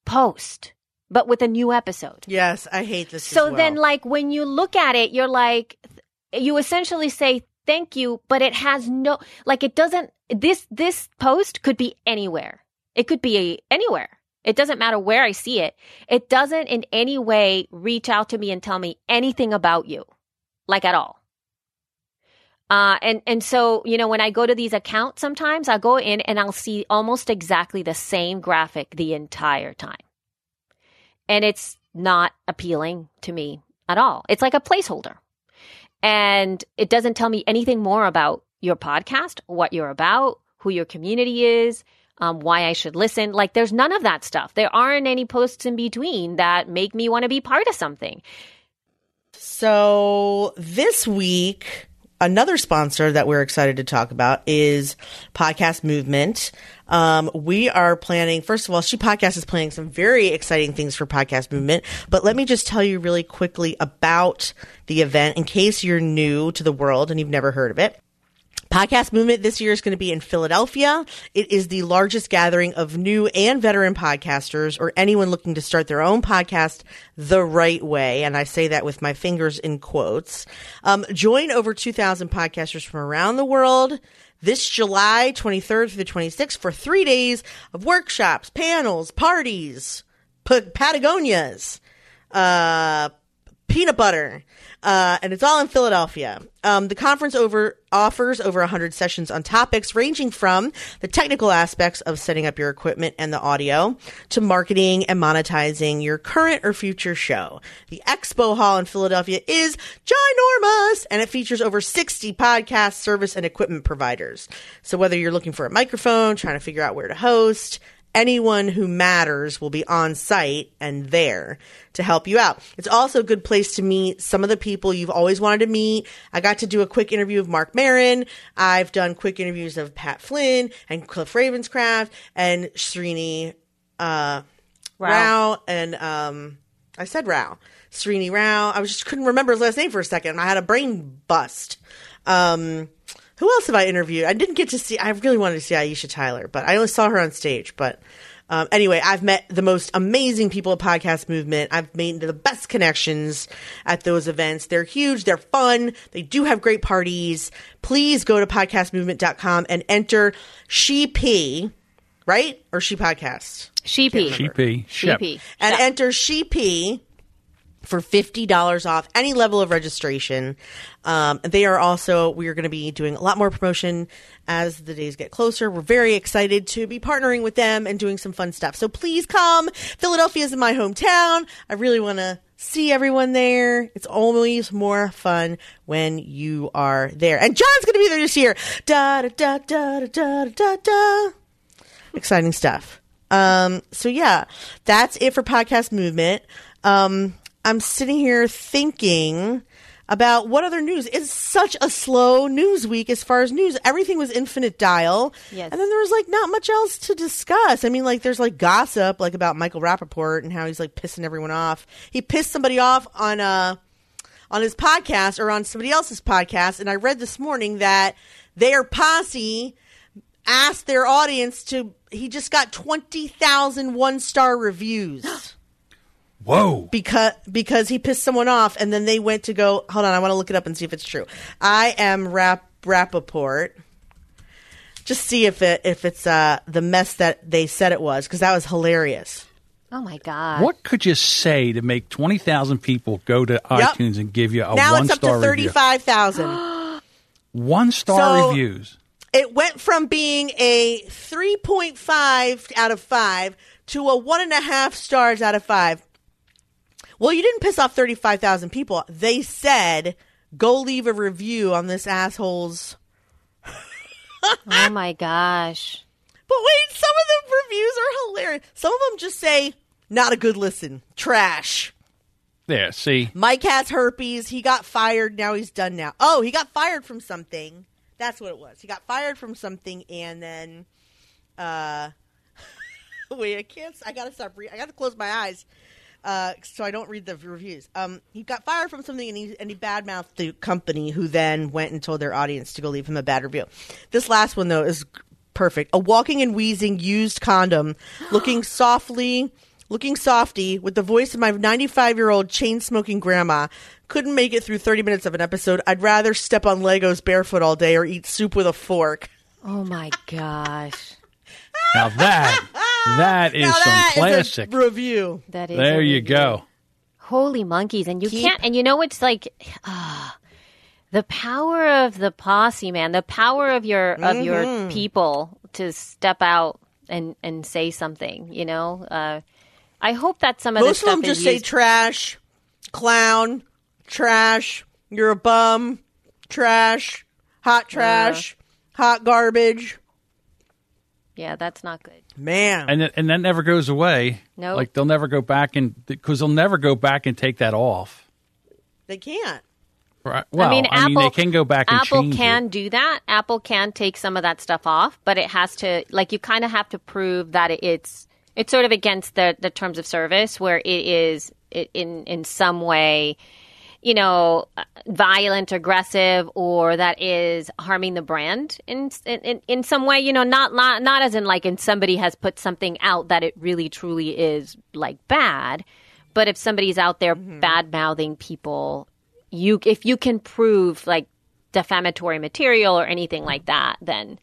B: post but with a new episode
A: Yes, I hate this.
B: so
A: well.
B: then like when you look at it you're like you essentially say thank you but it has no like it doesn't this this post could be anywhere it could be anywhere it doesn't matter where i see it. It doesn't in any way reach out to me and tell me anything about you like at all. Uh, and and so you know when I go to these accounts, sometimes I'll go in and I'll see almost exactly the same graphic the entire time, and it's not appealing to me at all. It's like a placeholder, and it doesn't tell me anything more about your podcast, what you're about, who your community is, um, why I should listen. Like there's none of that stuff. There aren't any posts in between that make me want to be part of something.
A: So this week, another sponsor that we're excited to talk about is Podcast Movement. Um, we are planning, first of all, She Podcast is planning some very exciting things for Podcast Movement. But let me just tell you really quickly about the event in case you're new to the world and you've never heard of it. Podcast Movement this year is going to be in Philadelphia. It is the largest gathering of new and veteran podcasters or anyone looking to start their own podcast the right way. And I say that with my fingers in quotes. Um, join over 2,000 podcasters from around the world this July 23rd through the 26th for three days of workshops, panels, parties, P- Patagonias, uh, peanut butter. Uh, and it's all in Philadelphia. Um, the conference over offers over 100 sessions on topics ranging from the technical aspects of setting up your equipment and the audio to marketing and monetizing your current or future show. The Expo Hall in Philadelphia is ginormous and it features over 60 podcast service and equipment providers. So whether you're looking for a microphone, trying to figure out where to host, anyone who matters will be on site and there to help you out. It's also a good place to meet some of the people you've always wanted to meet. I got to do a quick interview of Marc Maron. I've done quick interviews of Pat Flynn and Cliff Ravenscraft and Srini uh,
B: Rao.
A: Rao and um, I said Rao. Srini Rao. I was just couldn't remember his last name for a second. I had a brain bust. Um, who else have I interviewed? I didn't get to see. I really wanted to see Aisha Tyler, but I only saw her on stage. But um, anyway, I've met the most amazing people at Podcast Movement. I've made the best connections at those events. They're huge. They're fun. They do have great parties. Please go to podcastmovement.com and enter She P, right? Or She Podcast.
B: Sheepy.
C: Sheepy. Shep.
B: Sheepy.
A: And
B: Shep.
A: enter She P for $50 off any level of registration. Um, they are also, we are going to be doing a lot more promotion as the days get closer. We're very excited to be partnering with them and doing some fun stuff. So please come. Philadelphia is my hometown. I really want to see everyone there. It's always more fun when you are there. And John's going to be there this year. Da da da da da da da. Exciting stuff. Um, so yeah, that's it for podcast movement. Um, I'm sitting here thinking about what other news. It's such a slow news week as far as news. Everything was infinite dial.
B: Yes.
A: And then there was like not much else to discuss. I mean, like there's like gossip like about Michael Rappaport and how he's like pissing everyone off. He pissed somebody off on uh on his podcast or on somebody else's podcast. And I read this morning that their posse asked their audience to he just got 20,000 one-star reviews
C: Whoa.
A: because because he pissed someone off and then they went to go hold on i want to look it up and see if it's true i am rap rappaport just see if it if it's uh the mess that they said it was because that was hilarious
B: Oh my god.
C: What could you say to make 20,000 people go to iTunes and give you a one?
A: now
C: one
A: it's up to
C: review?
A: 35000
C: One star
A: So-
C: reviews.
A: it went from being a 3.5 out of 5 to a one and a half stars out of 5 well you didn't piss off 35000 people they said go leave a review on this asshole's
B: oh my gosh.
A: But wait, some of the reviews are hilarious. Some of them just say, not a good listen. Trash.
C: There, see.
A: Mike has herpes. He got fired. Now he's done now. Oh, he got fired from something. That's what it was. He got fired from something and then, uh, wait, I can't, I gotta stop reading. I gotta close my eyes. Uh, so I don't read the reviews. Um, he got fired from something and he and he badmouthed the company, who then went and told their audience to go leave him a bad review. This last one though is perfect. A walking and wheezing used condom, looking softly, looking softy, with the voice of my 95 year old chain smoking grandma. Couldn't make it through 30 minutes of an episode. I'd rather step on Legos barefoot all day or eat soup with a fork.
B: Oh my gosh.
C: Now that that is
A: Now
C: some
A: that is a
C: classic.
A: review.
B: That is
C: there you go.
B: Holy monkeys. And you
A: Keep-
B: can't, and you know, it's like, ah, the power of the posse, man, the power of your, of
A: Mm-hmm.
B: your people to step out and, and say something, you know? Uh, I hope that some of this
A: Most of them just
B: is
A: say
B: used-
A: trash, clown, trash, you're a bum, trash, hot trash, hot garbage.
B: yeah, that's not good.
A: Man.
C: And that, and that never goes away.
B: Nope.
C: Like they'll never go back and because they'll never go back and take that off.
A: they can't.
C: Right. Well,
B: I mean, Apple.
C: they can go back and
B: Apple
C: change
B: can
C: it.
B: do that. Apple can take some of that stuff off, but it has to like you kind of have to prove that it- it's it's sort of against the the terms of service where it is it, in in some way, you know, violent, aggressive, or that is harming the brand in in in some way. You know, not not not as in like in somebody has put something out that it really truly is like bad. But if somebody's out there bad mouthing people, you if you can prove like defamatory material or anything like that, then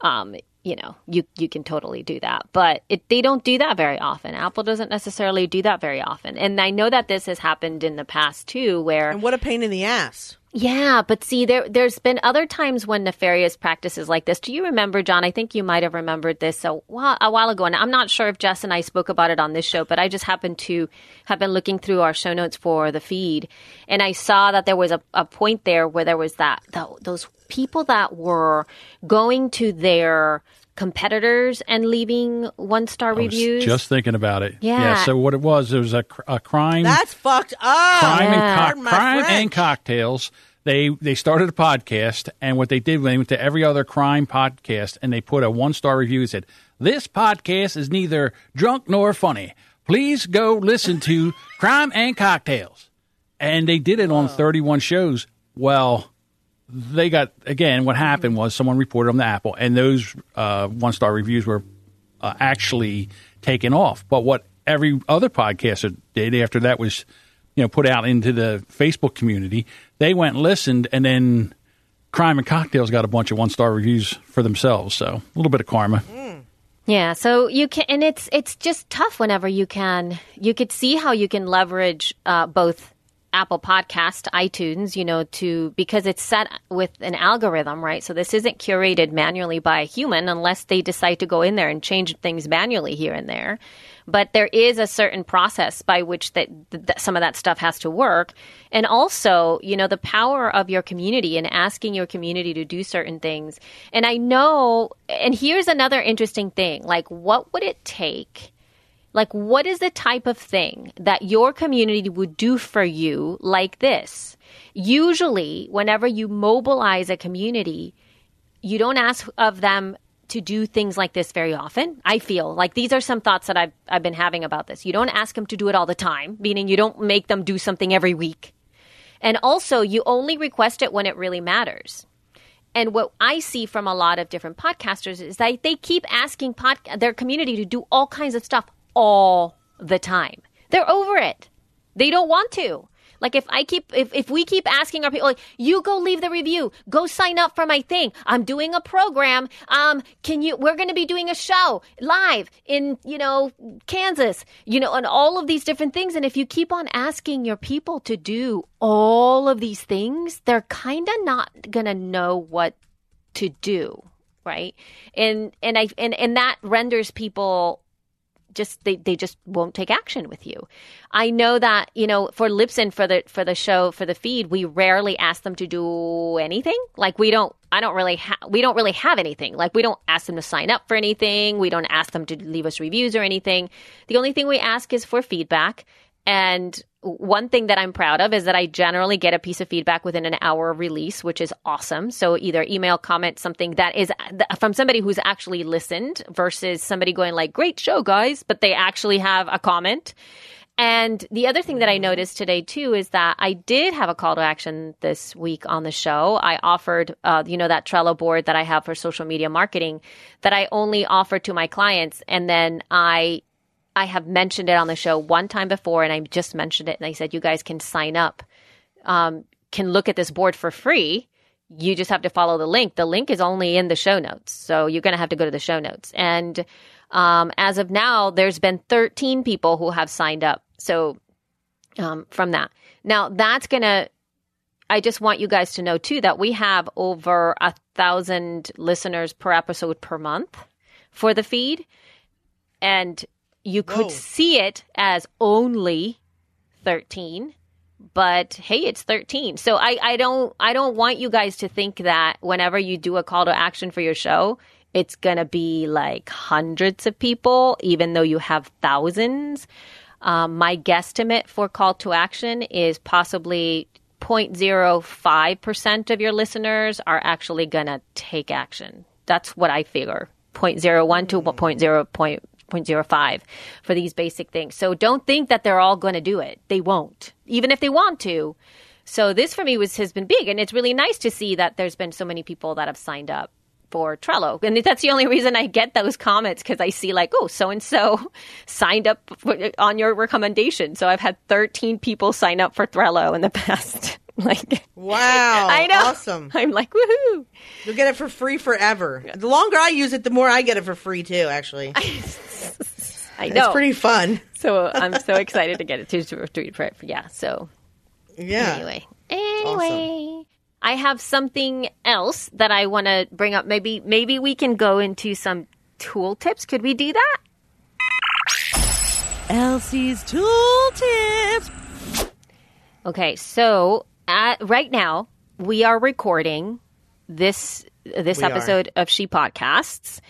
B: um, you know, you you can totally do that. But it, they don't do that very often. Apple doesn't necessarily do that very often. And I know that this has happened in the past too, where
A: And what a pain in the ass.
B: yeah, but see, there there's been other times when nefarious practices like this. Do you remember, John? I think you might have remembered this a while, a while ago, and I'm not sure if Jess and I spoke about it on this show, but I just happened to have been looking through our show notes for the feed, and I saw that there was a, a point there where there was that, that those people that were going to their competitors and leaving one star
C: I was
B: reviews.
C: Just thinking about it.
B: Yeah.
C: So what it was, there was a, a crime.
A: That's fucked up.
C: crime,
B: Yeah.
C: and, co- crime
A: French.
C: and cocktails. They they started a podcast, and what they did, they went to every other crime podcast, and they put a one star review. That said, "This podcast is neither drunk nor funny. Please go listen to Crime and Cocktails." And they did it on thirty one shows. Well, they got again. What happened was someone reported on the Apple, and those uh, one star reviews were uh, actually taken off. But what every other podcaster did after that was, you know, put out into the Facebook community. They went and listened, and then Crime and Cocktails got a bunch of one star reviews for themselves. So a little bit of karma.
B: Yeah, so you can, and it's it's just tough whenever you can. You could see how you can leverage uh, both Apple Podcast, iTunes, you know, to because it's set with an algorithm, right? So this isn't curated manually by a human unless they decide to go in there and change things manually here and there. But there is a certain process by which that, that some of that stuff has to work, and also, you know, the power of your community and asking your community to do certain things. And I know, and here's another interesting thing: like, what would it take? Like, what is the type of thing that your community would do for you like this? Usually, whenever you mobilize a community, you don't ask of them to do things like this very often. I feel like these are some thoughts that I've, I've been having about this. You don't ask them to do it all the time, meaning you don't make them do something every week. And also, you only request it when it really matters. And what I see from a lot of different podcasters is that they keep asking pod- their community to do all kinds of stuff all the time. They're over it. They don't want to. Like if I keep if, if we keep asking our people like you go leave the review, go sign up for my thing. I'm doing a program. Um can you we're going to be doing a show live in, you know, Kansas. You know, and all of these different things and if you keep on asking your people to do all of these things, they're kind of not going to know what to do, right? And and I and and that renders people just they, they just won't take action with you. I know that you know for Libsyn for the for the show for the feed we rarely ask them to do anything. Like we don't I don't really ha- we don't really have anything. Like we don't ask them to sign up for anything. We don't ask them to leave us reviews or anything. The only thing we ask is for feedback. And one thing that I'm proud of is that I generally get a piece of feedback within an hour of release, which is awesome. So either email, comment, something that is from somebody who's actually listened versus somebody going like, great show, guys, but they actually have a comment. And the other thing that I noticed today too is that I did have a call to action this week on the show. I offered, uh, you know, that Trello board that I have for social media marketing that I only offer to my clients. And then I I have mentioned it on the show one time before, and I just mentioned it, and I said you guys can sign up, um, can look at this board for free. You just have to follow the link. The link is only in the show notes, so you're going to have to go to the show notes. And um, as of now, there's been 13 people who have signed up. So um, from that, now that's going to. I just want you guys to know too that we have over a thousand listeners per episode per month for the feed, and you could
A: Whoa.
B: see it as only 13 but hey it's 13 so I, I don't i don't want you guys to think that whenever you do a call to action for your show it's gonna be like hundreds of people even though you have thousands. Um, my guesstimate for call to action is possibly 0.05% of your listeners are actually gonna take action. That's what i figure. 0.01 to 0.0 0.05 for these basic things. So don't think that they're all going to do it. They won't, even if they want to. So this for me was has been big, and it's really nice to see that there's been so many people that have signed up for Trello, and that's the only reason I get those comments because I see like, oh, so and so signed up for, on your recommendation. So I've had 13 people sign up for Trello in the past like,
A: Wow.
B: I know.
A: Awesome.
B: I'm like, woohoo!
A: You'll get it for free forever. The longer I use it, the more I get it for free too. Actually,
B: I know.
A: it's pretty fun.
B: so I'm so excited to get it to to read for it. Yeah. So
A: Yeah.
B: anyway, anyway, I have something else that I want to bring up. Maybe maybe we can go into some tool tips. Could we do that?
A: Elsie's tool tips.
B: Okay, so at, right now we are recording this this
A: We are.
B: episode of She Podcasts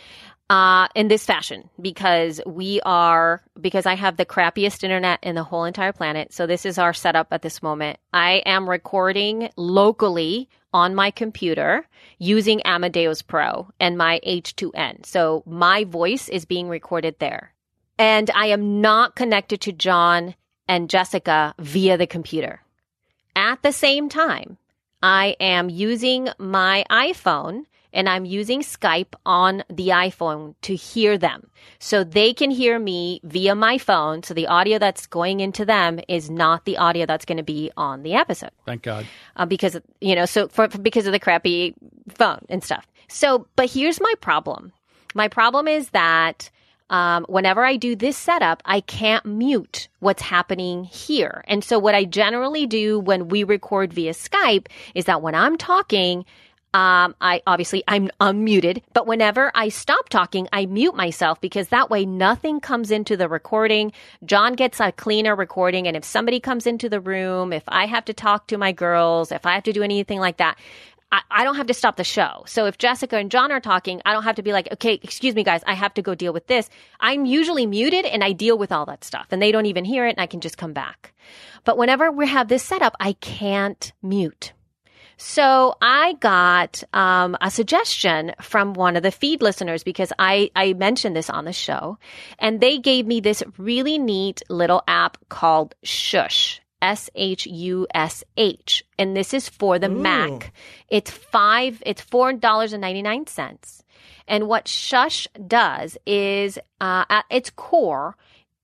B: uh, in this fashion because we are because I have the crappiest internet in the whole entire planet. So this is our setup at this moment. I am recording locally on my computer using Amadeus Pro and my H2N. So my voice is being recorded there. And I am not connected to John and Jessica via the computer. At the same time, I am using my iPhone and I'm using Skype on the iPhone to hear them. So they can hear me via my phone. So the audio that's going into them is not the audio that's going to be on the episode
C: Thank God.
B: uh, because you know so for, for- because of the crappy phone and stuff. So, but here's my problem. My problem is that um, whenever I do this setup, I can't mute what's happening here. And so, what I generally do when we record via Skype is that when I'm talking, um, I obviously I'm unmuted, but whenever I stop talking, I mute myself because that way nothing comes into the recording. John gets a cleaner recording, and if somebody comes into the room, if I have to talk to my girls, if I have to do anything like that, I, I don't have to stop the show. So if Jessica and John are talking, I don't have to be like, okay, excuse me, guys, I have to go deal with this. I'm usually muted and I deal with all that stuff, and they don't even hear it, and I can just come back. But whenever we have this setup, I can't mute. So I got um, a suggestion from one of the feed listeners because I, I mentioned this on the show, and they gave me this really neat little app called Shush. S H U S H, and this is for the Mac. It's five. It's four dollars and ninety nine cents. And what Shush does is, uh, at its core,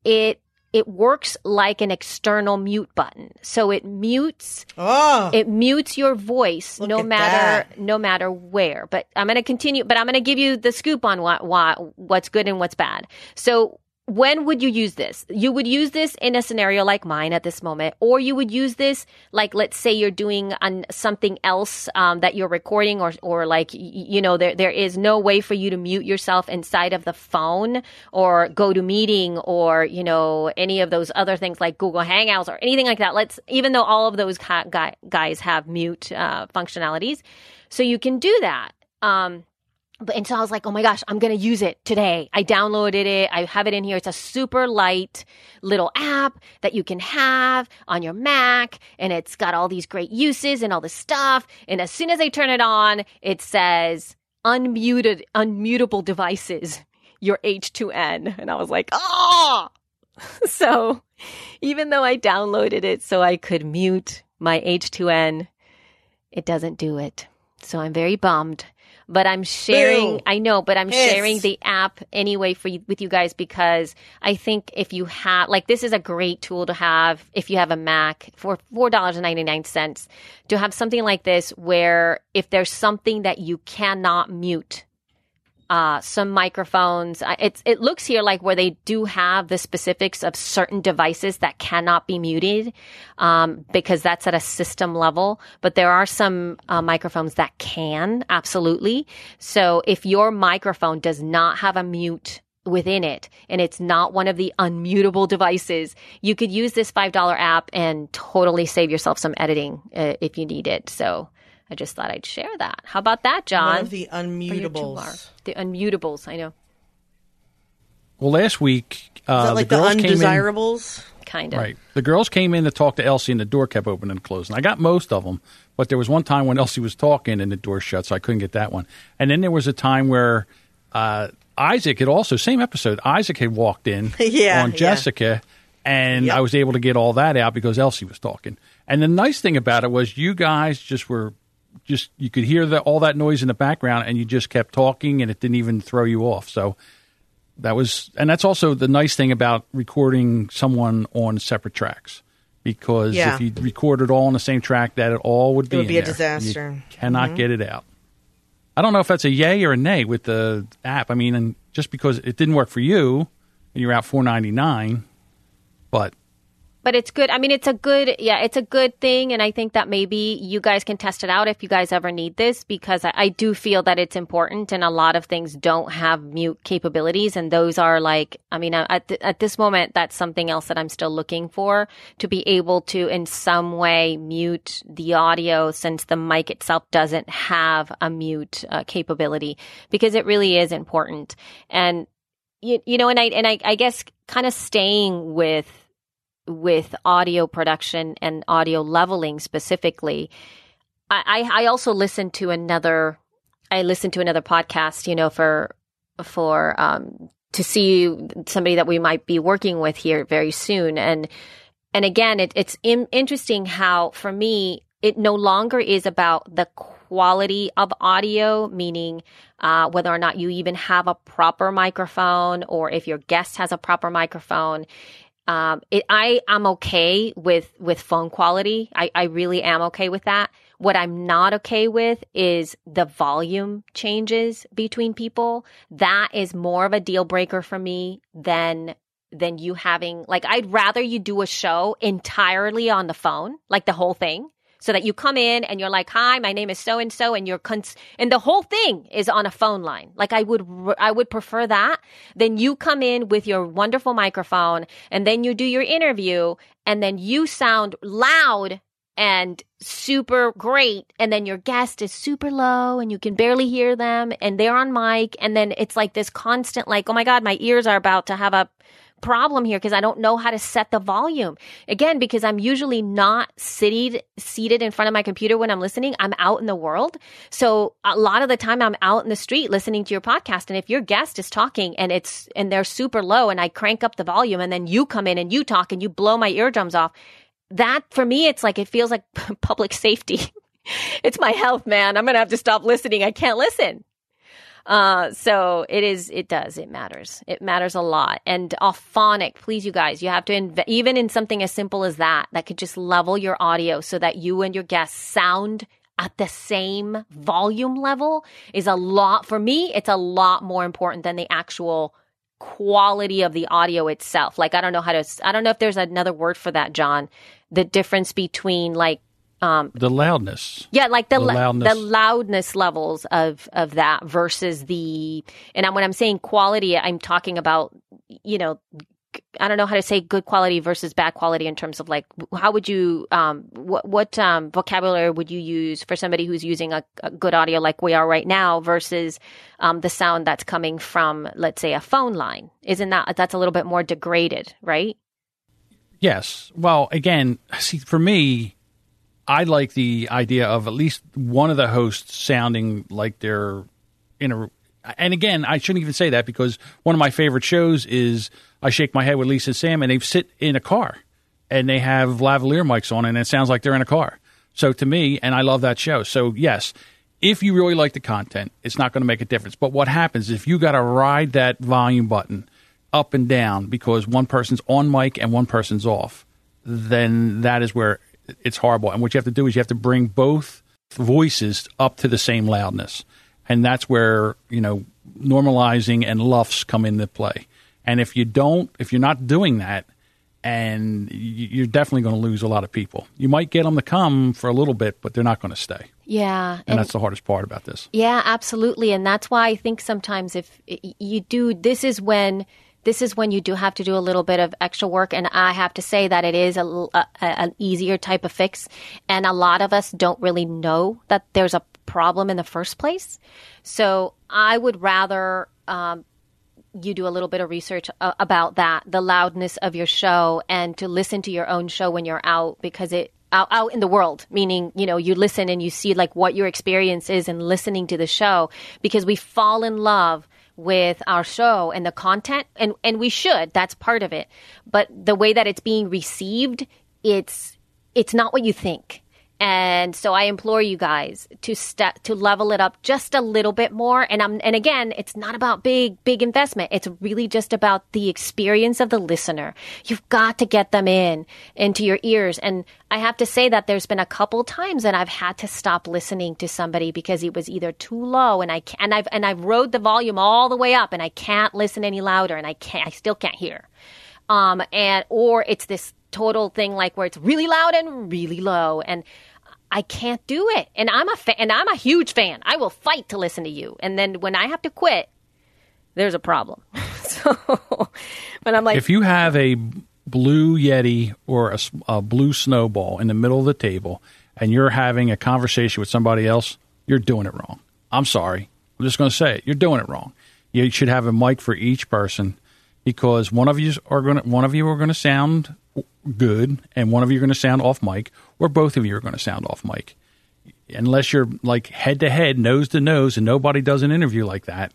B: it it works like an external mute button. So it mutes
A: Oh,
B: it mutes your voice no matter
A: that.
B: no matter where. But I'm going to continue. But I'm going to give you the scoop on what, what what's good and what's bad. So when would you use this? You would use this in a scenario like mine at this moment, or you would use this like let's say you're doing something else um, that you're recording, or or like you know there there is no way for you to mute yourself inside of the phone or go to meeting or you know any of those other things like Google Hangouts or anything like that. Let's even though all of those guys have mute uh, functionalities, so you can do that. Um, but and so I was like, oh my gosh, I'm gonna use it today. I downloaded it. I have it in here. It's a super light little app that you can have on your Mac, and it's got all these great uses and all this stuff. And as soon as I turn it on, it says unmuted, unmutable devices. Your H2N, and I was like, oh. so even though I downloaded it so I could mute my H2N, it doesn't do it. So I'm very bummed. But I'm sharing.
A: Boo.
B: I know, but I'm sharing the app anyway for you, with you guys because I think if you have like this is a great tool to have if you have a Mac for four dollars and ninety nine cents to have something like this where if there's something that you cannot mute uh, some microphones. It's, it looks here like where they do have the specifics of certain devices that cannot be muted um, because that's at a system level. But there are some uh, microphones that can absolutely. So if your microphone does not have a mute within it and it's not one of the unmutable devices, you could use this five dollar app and totally save yourself some editing uh, if you need it. So. I just thought I'd share that. How about that, John?
A: one of the
B: Or your two are.
A: unmutables.
B: The unmutables, I know.
C: Well, last week uh,
A: Is that like
C: the
A: the,
C: girls came in.
A: undesirables?
B: Kind of.
C: Right. The girls came in to talk to Elsie, and the door kept opening and closing. I got most of them, but there was one time when Elsie was talking and the door shut, so I couldn't get that one. And then there was a time where uh, Isaac had also same episode. Isaac had walked in
A: Yeah,
C: on
A: yeah.
C: Jessica, and
A: Yep.
C: I was able to get all that out because Elsie was talking. And the nice thing about it was you guys just were just you could hear the, all that noise in the background, and you just kept talking, and it didn't even throw you off. So that was and that's also the nice thing about recording someone on separate tracks because
A: Yeah.
C: if you record it all on the same track, that it all would be
A: would be a
C: there.
A: disaster.
C: You cannot mm-hmm. get it out. I don't know if that's a yay or a nay with the app. I mean, and just because it didn't work for you, and you're out four ninety nine, but
B: But it's good. I mean, it's a good, yeah, it's a good thing. And I think that maybe you guys can test it out if you guys ever need this, because I, I do feel that it's important. And a lot of things don't have mute capabilities. And those are like, I mean, at, th- at this moment, that's something else that I'm still looking for to be able to in some way mute the audio since the mic itself doesn't have a mute uh, capability because it really is important. And, you, you know, and I, and I, I guess kind of staying with, with audio production and audio leveling specifically, I, I, also listened to another. I listened to another podcast, you know, for for um, to see somebody that we might be working with here very soon, and and again, it, it's in, interesting how for me it no longer is about the quality of audio, meaning uh, whether or not you even have a proper microphone or if your guest has a proper microphone um, it, I am okay with with phone quality. I, I really am okay with that. What I'm not okay with is the volume changes between people. That is more of a deal breaker for me than than you having like I'd rather you do a show entirely on the phone, like the whole thing. So that you come in and you're like, "Hi, my name is so and so," and you're cons- and the whole thing is on a phone line. Like I would, I would prefer that. Then you come in with your wonderful microphone, and then you do your interview, and then you sound loud and super great, and then your guest is super low, and you can barely hear them, and they're on mic, and then it's like this constant, like, "Oh my god, my ears are about to have a." problem here because I don't know how to set the volume. Again, because I'm usually not seated seated in front of my computer when I'm listening. I'm out in the world. So a lot of the time I'm out in the street listening to your podcast and if your guest is talking and it's and they're super low and I crank up the volume and then you come in and you talk and you blow my eardrums off, that for me it's like it feels like public safety. it's my health, man. I'm going to have to stop listening. I can't listen. Uh, so it is, it does, it matters. It matters a lot. And phonic, please, you guys, you have to, inv- even in something as simple as that, that could just level your audio so that you and your guests sound at the same volume level is a lot, for me, it's a lot more important than the actual quality of the audio itself. Like, I don't know how to, I don't know if there's another word for that, John. The difference between like, um,
C: the loudness.
B: yeah, like the
C: The loudness.
B: the loudness levels of of that versus the and I'm, when I'm saying quality, I'm talking about you know I don't know how to say good quality versus bad quality in terms of like how would you um what what um vocabulary would you use for somebody who's using a, a good audio like we are right now versus um the sound that's coming from let's say a phone line isn't that that's a little bit more degraded right
C: Yes. Well, again, see, for me, I like the idea of at least one of the hosts sounding like they're in a. And again, I shouldn't even say that because one of my favorite shows is I Shake My Head with Lisa and Sam, and they sit in a car and they have lavalier mics on, and it sounds like they're in a car. So to me, and I love that show. So yes, if you really like the content, it's not going to make a difference. But what happens if you got to ride that volume button up and down because one person's on mic and one person's off? Then that is where it's horrible. And what you have to do is you have to bring both voices up to the same loudness. And that's where, you know, normalizing and LUFS come into play. And if you don't, if you're not doing that, and you're definitely going to lose a lot of people. You might get them to come for a little bit, but they're not going to stay.
B: yeah
C: And that's the hardest part about this.
B: Yeah, absolutely. And that's why I think sometimes if you do, this is when. This is when you do have to do a little bit of extra work, and I have to say that it is a, a- a- an easier type of fix, and a lot of us don't really know that there's a problem in the first place. So I would rather um, you do a little bit of research uh, about that, the loudness of your show, and to listen to your own show when you're out because it out, out in the world, meaning you know you listen and you see like what your experience is in listening to the show because we fall in love with our show and the content and and we should that's part of it. But the way that it's being received it's it's not what you think And so I implore you guys to step to level it up just a little bit more. And I'm and again, it's not about big big investment. It's really just about the experience of the listener. You've got to get them in into your ears. And I have to say that there's been a couple times that I've had to stop listening to somebody because it was either too low and I can, and I've and I've rode the volume all the way up and I can't listen any louder and I can't I still can't hear. Um and or it's this total thing like where it's really loud and really low and I can't do it. And I'm a fan, and I'm a huge fan. I will fight to listen to you. And then when I have to quit, there's a problem. so, but I'm like,
C: if you have a blue Yeti or a, a, blue snowball in the middle of the table and you're having a conversation with somebody else, you're doing it wrong. I'm sorry. I'm just going to say it. You're doing it wrong. You should have a mic for each person because one of you are going to one of you are going to sound good and one of you are going to sound off mic or both of you are going to sound off mic. Unless you're like head to head, nose to nose, and nobody does an interview like that,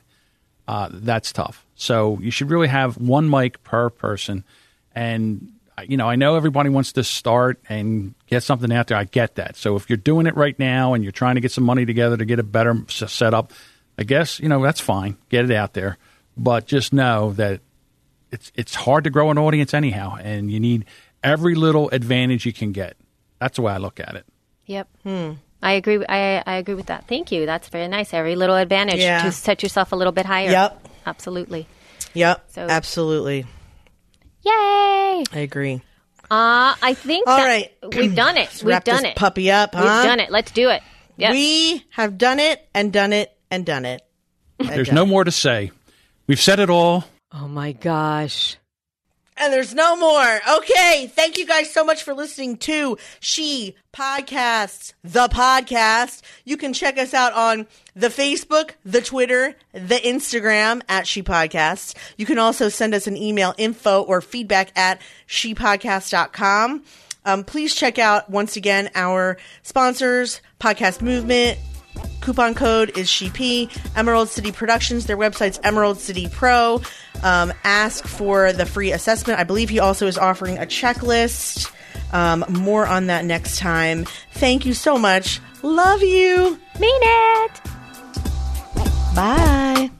C: uh, that's tough. So you should really have one mic per person. And, you know, I know everybody wants to start and get something out there. I get that. So if you're doing it right now and you're trying to get some money together to get a better setup, I guess, you know, that's fine. Get it out there. But just know that it's it's hard to grow an audience anyhow, and you need every little advantage you can get. That's the way I look at it.
B: Yep. Hmm. I agree. I, I agree with that. Thank you. That's very nice. Every little advantage yeah. to set yourself a little bit higher.
A: Yep.
B: Absolutely.
A: Yep. So, absolutely.
B: Yay!
A: I agree.
B: Uh, I think
A: All right.
B: we've done it. we've done it.
A: Puppy up. Huh?
B: We've done it. Let's do it. Yes.
A: We have done it and done it and done it.
C: And There's done no it. more to say. We've said it all.
B: Oh my gosh.
A: And there's no more. Okay. Thank you guys so much for listening to She Podcasts, the podcast. You can check us out on the Facebook, the Twitter, the Instagram at She Podcasts. You can also send us an email info or feedback at shepodcast.com. Um, please check out once again our sponsors, Podcast Movement, Coupon code is SHEP. Emerald City Productions. Their website's Emerald City Pro. Um, ask for the free assessment. I believe he also is offering a checklist. Um, more on that next time. Thank you so much. Love you.
B: Mean it.
A: Bye.